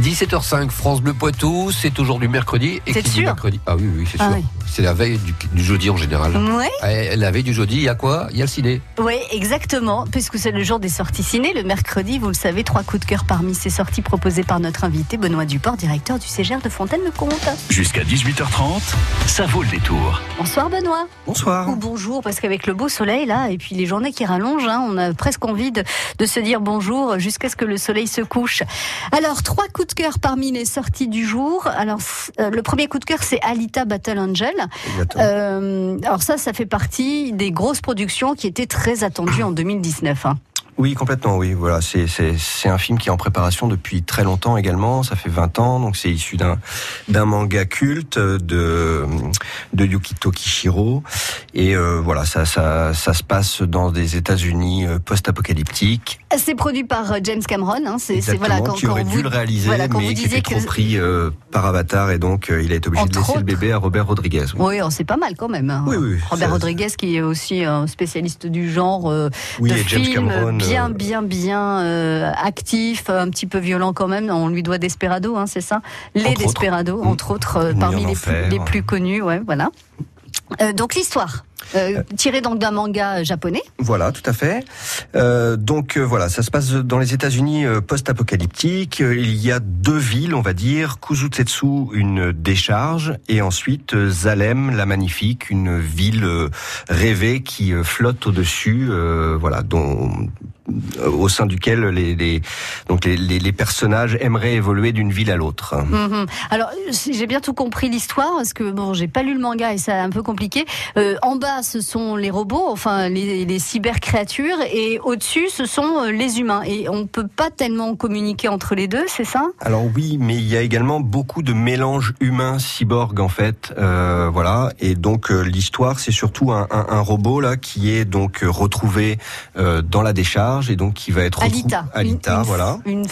17h05, France Bleu Poitou, c'est aujourd'hui mercredi. C'est qui dit sûr mercredi? Ah oui, oui, c'est Ah sûr. oui. C'est la veille du, du jeudi en général. Ouais, Eh, La veille du jeudi, il y a quoi? Il y a le ciné. ouais, exactement. Puisque c'est le jour des sorties ciné, le mercredi, vous le savez, trois coups de cœur parmi ces sorties proposées par notre invité Benoît Duport, directeur du CGR de Fontaine-le-Comte. Jusqu'à 18h30, ça vaut le détour. Bonsoir Benoît. Bonsoir. Ou bonjour, parce qu'avec le beau soleil là, et puis les journées qui rallongent, hein, on a presque envie de, de se dire bonjour jusqu'à ce que le soleil se couche. Alors, trois coups de cœur parmi les sorties du jour. Alors, euh, le premier coup de cœur, c'est Alita Battle Angel. Euh, alors ça, ça fait partie des grosses productions qui étaient très attendues en 2019. hein. Oui, complètement, oui. Voilà, c'est c'est c'est un film qui est en préparation depuis très longtemps également. Ça fait 20 ans, donc c'est issu d'un d'un manga culte de de Yukito Kishiro. Et euh, voilà, ça ça ça se passe dans des États-Unis euh, post-apocalyptiques. C'est produit par euh, James Cameron. Hein, c'est c'est- Exactement, voilà quand, qui aurait quand dû vous, le réaliser, voilà, mais qui était que- trop pris euh, par Avatar, et donc euh, il a été obligé de laisser le bébé à Robert Rodriguez. oui. Oui, oh, c'est pas mal quand même. hein. Oui, oui, Robert ça- Rodriguez, qui est aussi un spécialiste du genre euh, Oui, de et James film, Cameron, bien, bien, bien euh, actif, un petit peu violent quand même. On lui doit Desperado, hein, c'est ça? Les Entre autres. Desperado, Mm. entre autres, euh, parmi en les enfer. plus, les plus connus. Ouais, voilà. Euh, donc l'histoire, euh, tirée donc d'un manga japonais. Voilà, tout à fait. Euh, donc euh, voilà, ça se passe dans les États-Unis euh, post-apocalyptiques. Euh, Il y a deux villes, on va dire, Kuzutetsu, une décharge, et ensuite euh, Zalem, la magnifique, une ville euh, rêvée qui euh, flotte au-dessus, euh, voilà, dont euh, au sein duquel les, les donc les, les, les personnages aimeraient évoluer d'une ville à l'autre. Mhm. Alors, si j'ai bien tout compris l'histoire, parce que bon, j'ai pas lu le manga et c'est un peu compliqué. Euh, en bas, ce sont les robots, enfin les, les cyber-créatures, et au-dessus, ce sont euh, les humains. Et on peut pas tellement communiquer entre les deux, c'est ça? Alors oui, mais il y a également beaucoup de mélange humain-cyborg en fait, euh, voilà. Et donc euh, l'histoire, c'est surtout un, un, un robot là qui est donc retrouvé euh, dans la décharge et donc qui va être Alita. Alita, Une- voilà, Une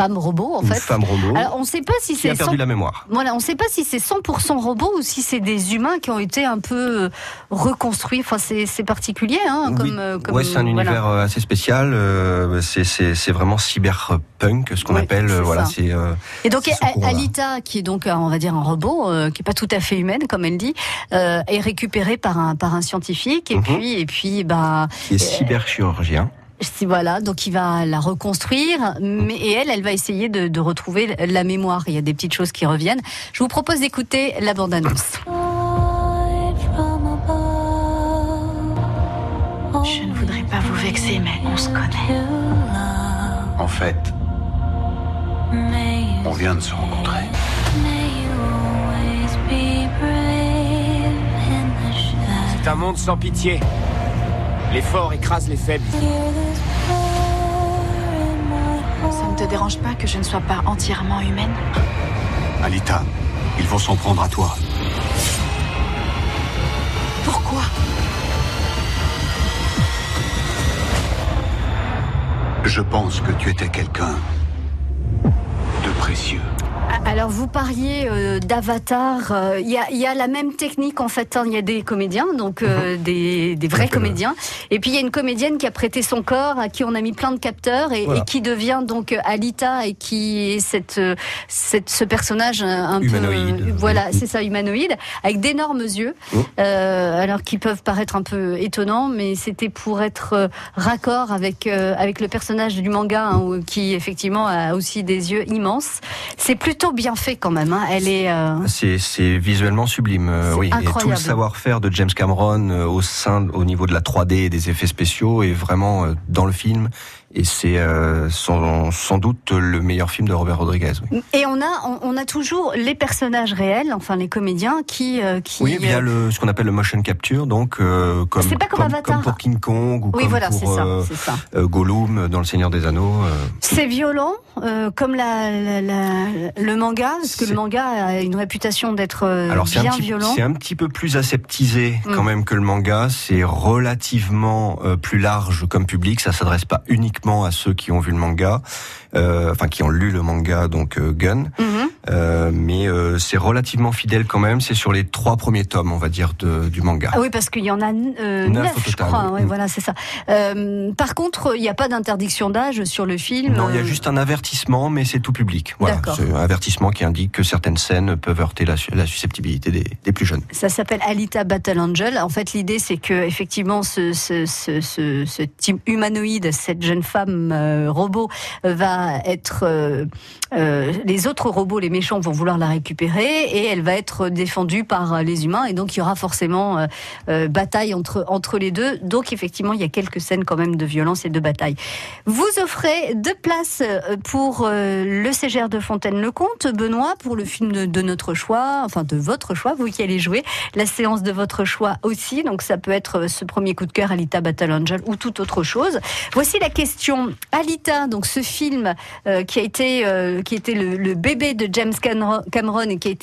femme robot, en une fait. femme robot Alors, on sait pas si qui a c'est perdu 100%, la mémoire. voilà, on sait pas si c'est 100% robot ou si c'est des humains qui ont été un peu euh, reconstruits. Enfin, c'est c'est particulier, hein, Oui. comme, euh, comme ouais, c'est un voilà. univers euh, assez spécial. euh, c'est c'est c'est vraiment cyberpunk, ce qu'on Oui, appelle. c'est Voilà, c'est. euh, Et donc C'est. Alita, qui est donc on va dire un robot, euh, qui est pas tout à fait humaine comme elle dit, est récupérée par un par un scientifique et Mhm. puis et puis bah qui est cyberchirurgien. Si, voilà donc il va la reconstruire, mais et elle elle va essayer de, de retrouver la mémoire. Il y a des petites choses qui reviennent. Je vous propose d'écouter la bande annonce. Je ne voudrais pas vous vexer, mais on se connaît. En fait, on vient de se rencontrer. C'est un monde sans pitié. Les forts écrasent les faibles. Ça ne te dérange pas que je ne sois pas entièrement humaine Alita, ils vont s'en prendre à toi. Pourquoi Je pense que tu étais quelqu'un de précieux. Alors vous parliez euh, d'Avatar. euh, Il y, y a la même technique en fait. hein. Il y a des comédiens, donc euh, des, des vrais comédiens. Et puis il y a une comédienne qui a prêté son corps, à qui on a mis plein de capteurs et, Voilà. et qui devient donc euh, Alita et qui est cette, euh, cette ce personnage un, Humanoïde. peu. Voilà, Mhm. c'est ça, humanoïde, avec d'énormes yeux. Mhm. euh, alors qui peuvent paraître un peu étonnants, mais c'était pour être raccord avec euh, avec le personnage du manga hein, qui effectivement a aussi des yeux immenses. C'est plutôt bien fait quand même. hein. Elle est. euh, C'est c'est visuellement sublime, euh, oui. Et tout le savoir-faire de James Cameron euh, au sein, au niveau de la 3D et des effets spéciaux est vraiment euh, dans le film. Et c'est euh, sans, sans doute le meilleur film de Robert Rodriguez. Oui, Et on a on, on a toujours les personnages réels, enfin les comédiens qui euh, qui. oui via euh, le, ce qu'on appelle le motion capture, donc euh, comme, C'est pas comme Avatar. pour King Kong ou Oui, comme voilà, pour ça, Gollum dans Le Seigneur des Anneaux. C'est violent, comme la, la- la- le manga, parce que le manga a une réputation d'être bien petit, violent. c'est un petit peu plus aseptisé quand Mm. même que le manga. C'est relativement plus large comme public. Ça s'adresse pas uniquement uniquement à ceux qui ont vu le manga, euh, enfin qui ont lu le manga, donc euh, Gun. Mhm. Euh, mais c'est relativement fidèle quand même. C'est sur les trois premiers tomes, on va dire, de, du manga. Ah oui, parce qu'il y en a Neuf je crois. oui. Ouais, Mm. voilà, c'est ça. Par contre, il n'y a pas d'interdiction d'âge sur le film. Non, il y a juste un avertissement, mais c'est tout public. Voilà, c'est un avertissement qui indique que certaines scènes peuvent heurter la, su- la susceptibilité des, des plus jeunes. Ça s'appelle Alita Battle Angel. En fait, l'idée, c'est que effectivement, ce, ce, ce, ce, ce type humanoïde, cette jeune femme euh, robot, euh, va être. euh, les autres robots, les méchants, vont vouloir la récupérer et elle va être défendue par les humains. Et donc, il y aura forcément bataille entre entre les deux. Donc, effectivement, il y a quelques scènes quand même de violence et de bataille. Vous offrez deux places pour le CGR de Fontaine-le-Comte, Benoît, pour le film de, de notre choix, enfin de votre choix, vous qui allez jouer la séance de votre choix aussi. Donc ça peut être ce premier coup de cœur, Alita Battle Angel ou toute autre chose. Voici la question. Alita, donc ce film euh, qui a été euh, était le, bébé de James Cameron et qui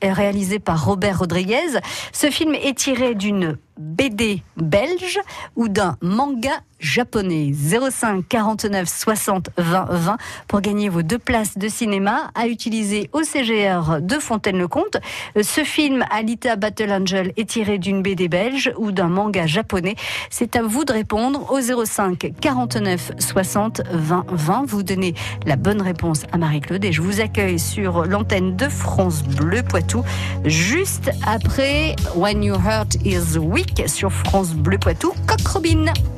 est réalisé par Robert Rodriguez. Ce film est tiré d'une BD belge ou d'un manga japonais 05 49 60 20 20 pour gagner vos deux places de cinéma à utiliser au CGR de Fontaine-le-Comte. Ce film Alita Battle Angel est tiré d'une BD belge ou d'un manga japonais. C'est à vous de répondre au 05 49 60 20 20. Vous donnez la bonne réponse à Marie-Claude et je vous accueille sur l'antenne de France Bleu Poitou juste après When Your Heart Is Weak sur France Bleu Poitou. Coq.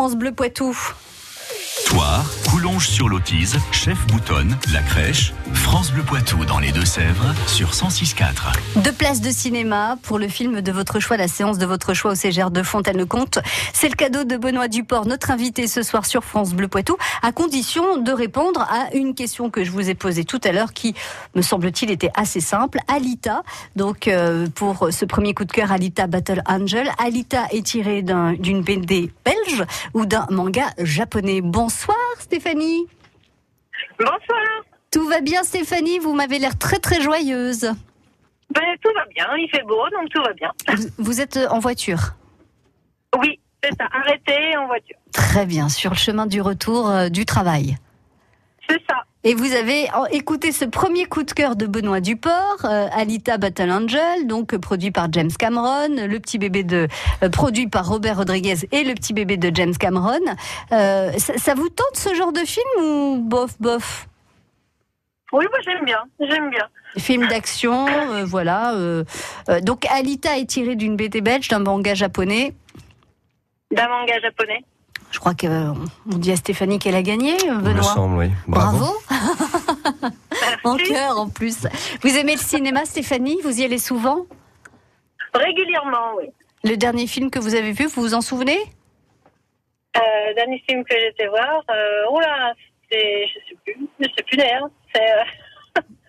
France Bleu Poitou. Toire, Coulonges sur l'Autise, Chef Boutonne, La Crèche, France Bleu Poitou dans les Deux-Sèvres sur 106.4. Deux places de cinéma pour le film de votre choix, la séance de votre choix au CGR de Fontaine-le-Comte. C'est le cadeau de Benoît Duport, notre invité ce soir sur France Bleu Poitou, à condition de répondre à une question que je vous ai posée tout à l'heure qui, me semble-t-il, était assez simple. Alita, donc euh, pour ce premier coup de cœur, Alita Battle Angel. Alita est tirée d'un- d'une BD belge ou d'un manga japonais. Bonsoir Stéphanie. Bonsoir. Tout va bien Stéphanie, vous m'avez l'air très très joyeuse. Ben, tout va bien, il fait beau, donc tout va bien. Vous- Vous êtes en voiture? Oui, c'est ça, arrêté en voiture. Très bien, sur le chemin du retour euh, du travail. C'est ça. Et vous avez écouté ce premier coup de cœur de Benoît Duport, euh, Alita Battle Angel, donc euh, produit par James Cameron, le petit bébé de euh, produit par Robert Rodriguez et le petit bébé de James Cameron. Euh, ça, ça vous tente ce genre de film ou bof bof? Oui, moi j'aime bien, j'aime bien. Film d'action, voilà. donc Alita est tirée d'une BD belge, d'un manga japonais. D'un manga japonais. Je crois qu'on on dit à Stéphanie qu'elle a gagné, euh, Il me Benoît. semble, oui. Bravo. Bravo. en cœur en plus. Vous aimez le cinéma, Stéphanie? Vous y allez souvent? Régulièrement, oui. Le dernier film que vous avez vu, vous vous en souvenez? Euh, dernier film que j'étais voir, euh, oula, c'est, je sais plus, je sais plus d'ailleurs. C'est, euh,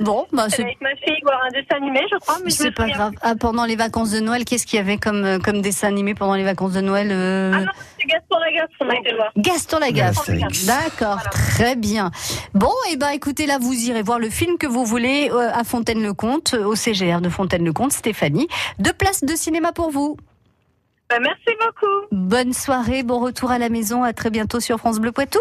Bon, bah, c'est avec ma fille voir un dessin animé, je crois, mais je me c'est pas grave. Ah, pendant les vacances de Noël, qu'est-ce qu'il y avait comme, euh, comme dessin animé pendant les vacances de Noël euh, Ah non, c'est Gaston Lagaffe qu'on a été voir. Gaston Lagaffe. D'accord, Voilà. très bien. Bon, et ben écoutez, là vous irez voir le film que vous voulez euh, à Fontaine-le-Comte, au CGR de Fontaine-le-Comte, Stéphanie. Deux places de cinéma pour vous. Ben, merci beaucoup. Bonne soirée, bon retour à la maison, à très bientôt sur France Bleu Poitou.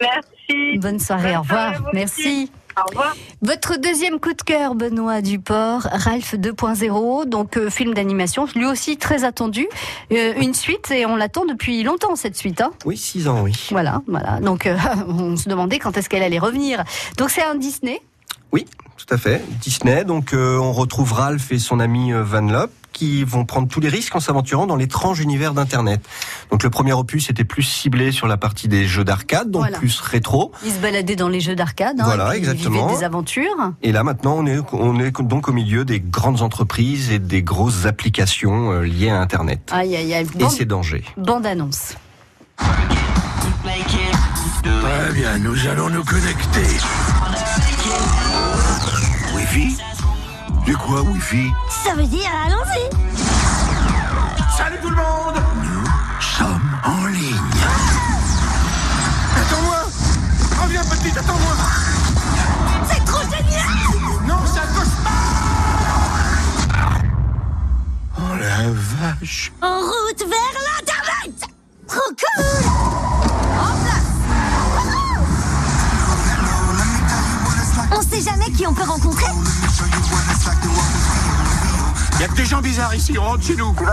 Merci. Bonne soirée, au Bonne revoir. à vous Merci. Aussi. Au revoir. Votre deuxième coup de cœur, Benoît Duport, Ralph 2.0, donc euh, film d'animation, lui aussi très attendu. Euh, une suite et on l'attend depuis longtemps cette suite. Hein Oui, 6 ans, oui. voilà, voilà. Donc euh, on se demandait quand est-ce qu'elle allait revenir. Donc c'est un Disney. Oui, tout à fait. Disney, donc euh, on retrouve Ralph et son ami Van Lop qui vont prendre tous les risques en s'aventurant dans l'étrange univers d'Internet. Donc le premier opus était plus ciblé sur la partie des jeux d'arcade, donc Voilà. plus rétro. Il se baladait dans les jeux d'arcade. Hein, Voilà, et puis il exactement. vivait des aventures. Et là maintenant, on est, on est donc au milieu des grandes entreprises et des grosses applications euh, liées à Internet. Aïe, aïe, aïe. Et ses dangers. bande annonce. Très bien, nous allons nous connecter. Wi-Fi Du quoi, Wi-Fi Ça veut dire allons-y. Salut tout le monde. Nous sommes en ligne. Attends-moi. Reviens, petite, attends-moi. C'est trop génial. Non, c'est un cauchemar. Oh la vache. En route vers l'Internet. Trop cool. On sait jamais qui on peut rencontrer des gens bizarres ici, on rentre chez nous. Qu'est-ce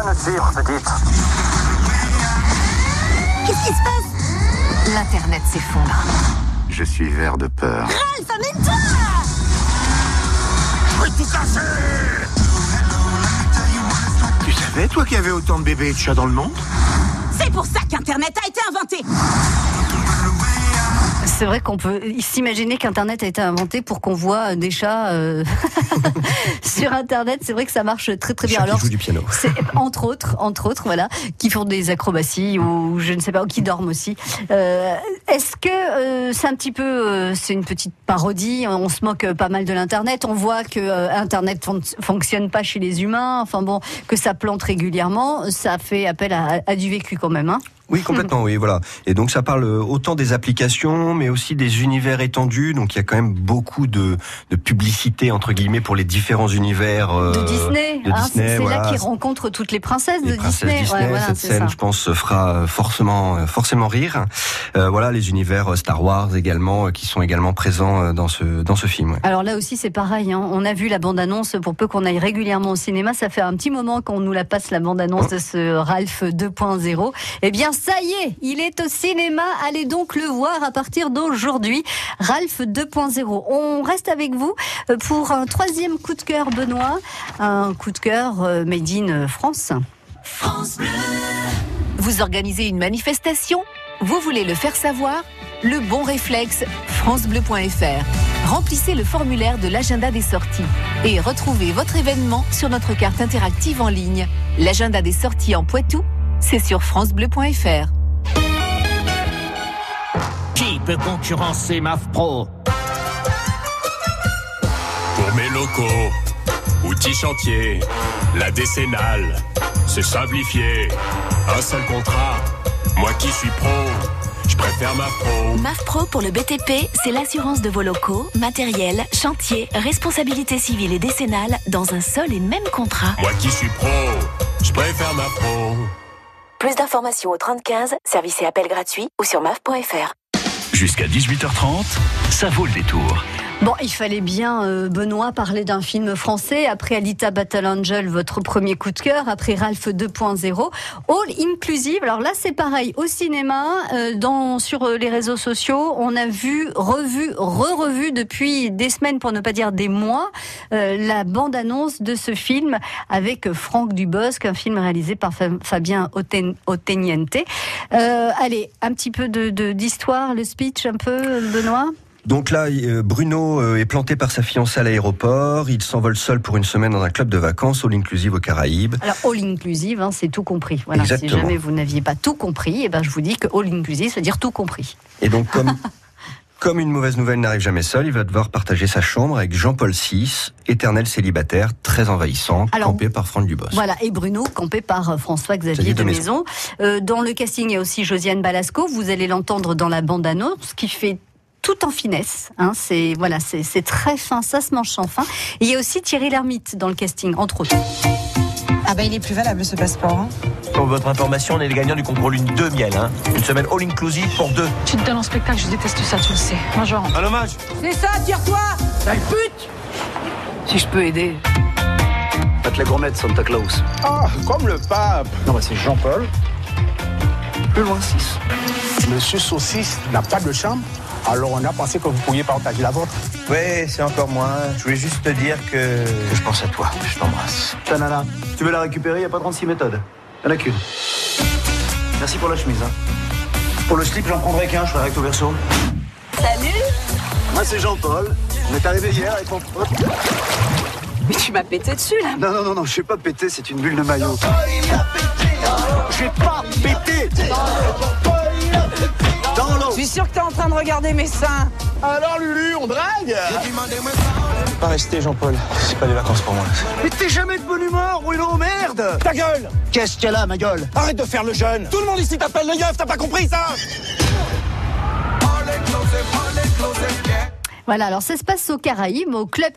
qui se passe? L'Internet s'effondre. Je suis vert de peur. Ralph, amène-toi Je vais tout casser! Tu savais, toi, qu'il y avait autant de bébés et de chats dans le monde? C'est pour ça qu'Internet a été inventé C'est vrai qu'on peut s'imaginer qu'Internet a été inventé pour qu'on voit des chats euh, sur Internet. C'est vrai que ça marche très très bien. Qui Alors, joue du piano. c'est entre autres, entre autres, voilà, qui font des acrobaties ou je ne sais pas, ou qui dorment aussi. Euh, Est-ce que euh, c'est un petit peu, euh, c'est une petite parodie On se moque pas mal de l'internet. On voit que euh, Internet fon- fonctionne pas chez les humains. Enfin bon, que ça plante régulièrement. Ça fait appel à, à du vécu quand même. Hein Oui, complètement, oui, voilà. Et donc ça parle autant des applications, mais aussi des univers étendus. Donc il y a quand même beaucoup de, de publicité entre guillemets pour les différents univers euh, de Disney. de hein, Disney, c'est voilà. là qu'ils rencontrent toutes les princesses les de princesses Disney. Disney. Ouais, voilà, Cette scène, ça. je pense, fera forcément, forcément rire. Euh, voilà, les univers Star Wars également, euh, qui sont également présents euh, dans ce dans ce film. ouais. Alors là aussi c'est pareil, hein. on a vu la bande-annonce pour peu qu'on aille régulièrement au cinéma, ça fait un petit moment qu'on nous la passe la bande-annonce de ce Ralph 2.0. Eh bien ça y est, il est au cinéma, allez donc le voir à partir d'aujourd'hui. Ralph 2.0. On reste avec vous euh, pour un troisième coup de cœur Benoît, un coup de cœur euh, made in France. Vous organisez une manifestation? Vous voulez le faire savoir? Le bon réflexe, francebleu.fr. Remplissez le formulaire de l'agenda des sorties et retrouvez votre événement sur notre carte interactive en ligne. L'agenda des sorties en Poitou, c'est sur francebleu.fr. Qui peut concurrencer MAF Pro Pour mes locaux, outils chantier, la décennale, c'est simplifié. Un seul contrat, moi qui suis pro, je préfère ma pro. MAF Pro pour le BTP, c'est l'assurance de vos locaux, matériel, chantier, responsabilité civile et décennale dans un seul et même contrat. Moi qui suis pro, je préfère ma pro. Plus d'informations au 3015, service et appel gratuit ou sur maf.fr. Jusqu'à 18h30, ça vaut le détour. Bon, il fallait bien, euh, Benoît, parler d'un film français. Après Alita Battle Angel, votre premier coup de cœur. Après Ralph 2.0. All Inclusive. Alors là, c'est pareil. Au cinéma, euh, dans, sur euh, les réseaux sociaux, on a vu, revu, re-revu depuis des semaines, pour ne pas dire des mois, euh, la bande-annonce de ce film avec Franck Dubosc, un film réalisé par Fa- Fabien Oten- Oteniente. Allez, un petit peu de de- d'histoire, le speech un peu, Benoît? Donc là, euh, Bruno euh, est planté par sa fiancée à l'aéroport. Il s'envole seul pour une semaine dans un club de vacances, all inclusive aux Caraïbes. Alors, all inclusive, hein, c'est tout compris. Voilà, si Exactement. jamais vous n'aviez pas tout compris, eh ben, je vous dis que all inclusive, ça veut dire tout compris. Et donc, comme, comme une mauvaise nouvelle n'arrive jamais seul, il va devoir partager sa chambre avec Jean-Paul VI, éternel célibataire, très envahissant, Alors, campé par Franck Dubos. Voilà, et Bruno, campé par euh, François-Xavier Xavier de de Maison. Euh, dans le casting, il y a aussi Josiane Balasco. Vous allez l'entendre dans la bande-annonce, qui fait tout en finesse. Hein, c'est voilà, c'est très fin, ça se mange sans fin. Et il y a aussi Thierry Lhermitte dans le casting, entre autres. Ah bah il est plus valable ce passeport. hein. Pour votre information, on est les gagnants du concours Lune 2 miel. Hein. Une semaine all inclusive pour deux. Tu te donnes en spectacle, je déteste ça, tu le sais. Moi, je rentre. Un hommage C'est ça, tire-toi Sale pute Si je peux aider. Faites la gourmette, Santa Claus. Ah, comme le pape. Non, bah c'est Jean-Paul. Plus loin, 6. Monsieur Saucisse n'a pas de chambre, alors on a pensé que vous pourriez partager la vôtre. Ouais, c'est encore moi. Je voulais juste te dire que... Je pense à toi, je t'embrasse. Ta nana, tu veux la récupérer, y a pas 36 méthodes. Y'en a qu'une. Merci pour la chemise. Hein. Pour le slip, j'en prendrai qu'un, je ferai recto verso. Salut Moi, c'est Jean-Paul. On est arrivé hier avec mon pote. Mais tu m'as pété dessus là Non, non, non, non, je sais pas péter, c'est une bulle de maillot. Regarder mes seins. Alors Lulu, on drague Pas rester, Jean-Paul. C'est pas des vacances pour moi. Mais t'es jamais de bonne humeur, Bruno, merde Ta gueule Qu'est-ce qu'elle a, ma gueule Arrête de faire le jeune Tout le monde ici t'appelle le yeuf, t'as pas compris ça Voilà, alors ça se passe aux Caraïbes, au club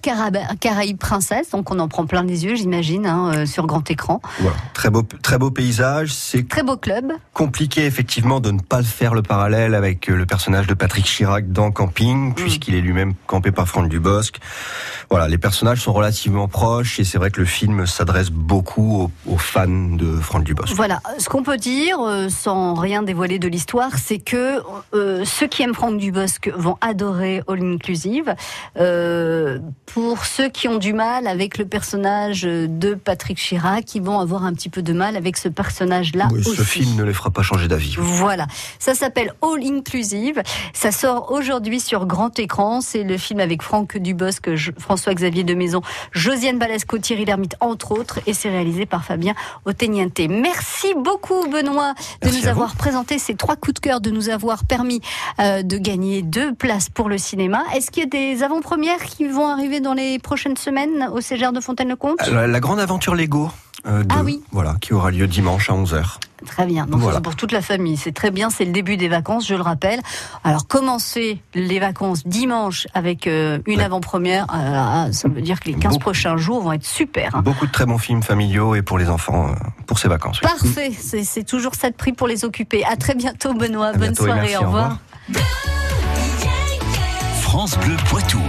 Caraïbes Princesse, donc on en prend plein les yeux, j'imagine, hein, euh, sur grand écran. Voilà. Très beau, très beau paysage. C'est Très beau club. compliqué effectivement de ne pas faire le parallèle avec euh, le personnage de Patrick Chirac dans Camping, puisqu'il est lui-même campé par Franck Dubosc. Voilà, les personnages sont relativement proches et c'est vrai que le film s'adresse beaucoup aux, aux fans de Franck Dubosc. Voilà, ce qu'on peut dire, euh, sans rien dévoiler de l'histoire, c'est que euh, ceux qui aiment Franck Dubosc vont adorer All Inclusive. Euh, pour ceux qui ont du mal avec le personnage de Patrick Chirac, ils vont avoir un petit peu de mal avec ce personnage-là Oui, ce film ne les fera pas changer d'avis. Voilà, ça s'appelle All Inclusive. Ça sort aujourd'hui sur grand écran. C'est le film avec Franck Dubosc, François-Xavier de Maison, Josiane Balasco, Thierry Lhermitte, entre autres, et c'est réalisé par Fabien Oteniente. Merci beaucoup, Benoît, de Merci nous avoir présenté ces trois coups de cœur, de nous avoir permis euh, de gagner deux places pour le cinéma. Est-ce qu'il y a des avant-premières qui vont arriver dans les prochaines semaines au Cégère de Fontaine-le-Comte La, la grande aventure Lego. euh, Ah oui. Voilà, qui aura lieu dimanche à 11h. Très bien. Donc Voilà. pour toute la famille. C'est très bien. C'est le début des vacances, je le rappelle. Alors commencez les vacances dimanche avec euh, une Ouais. avant-première. Ça veut dire que les 15 Beaucoup. prochains jours vont être super. hein. Beaucoup de très bons films familiaux et pour les enfants, euh, pour ces vacances. oui. Parfait. C'est toujours ça de prix pour les occuper. À très bientôt, Benoît. Bonne bientôt soirée. merci, au revoir. France Bleu Poitou.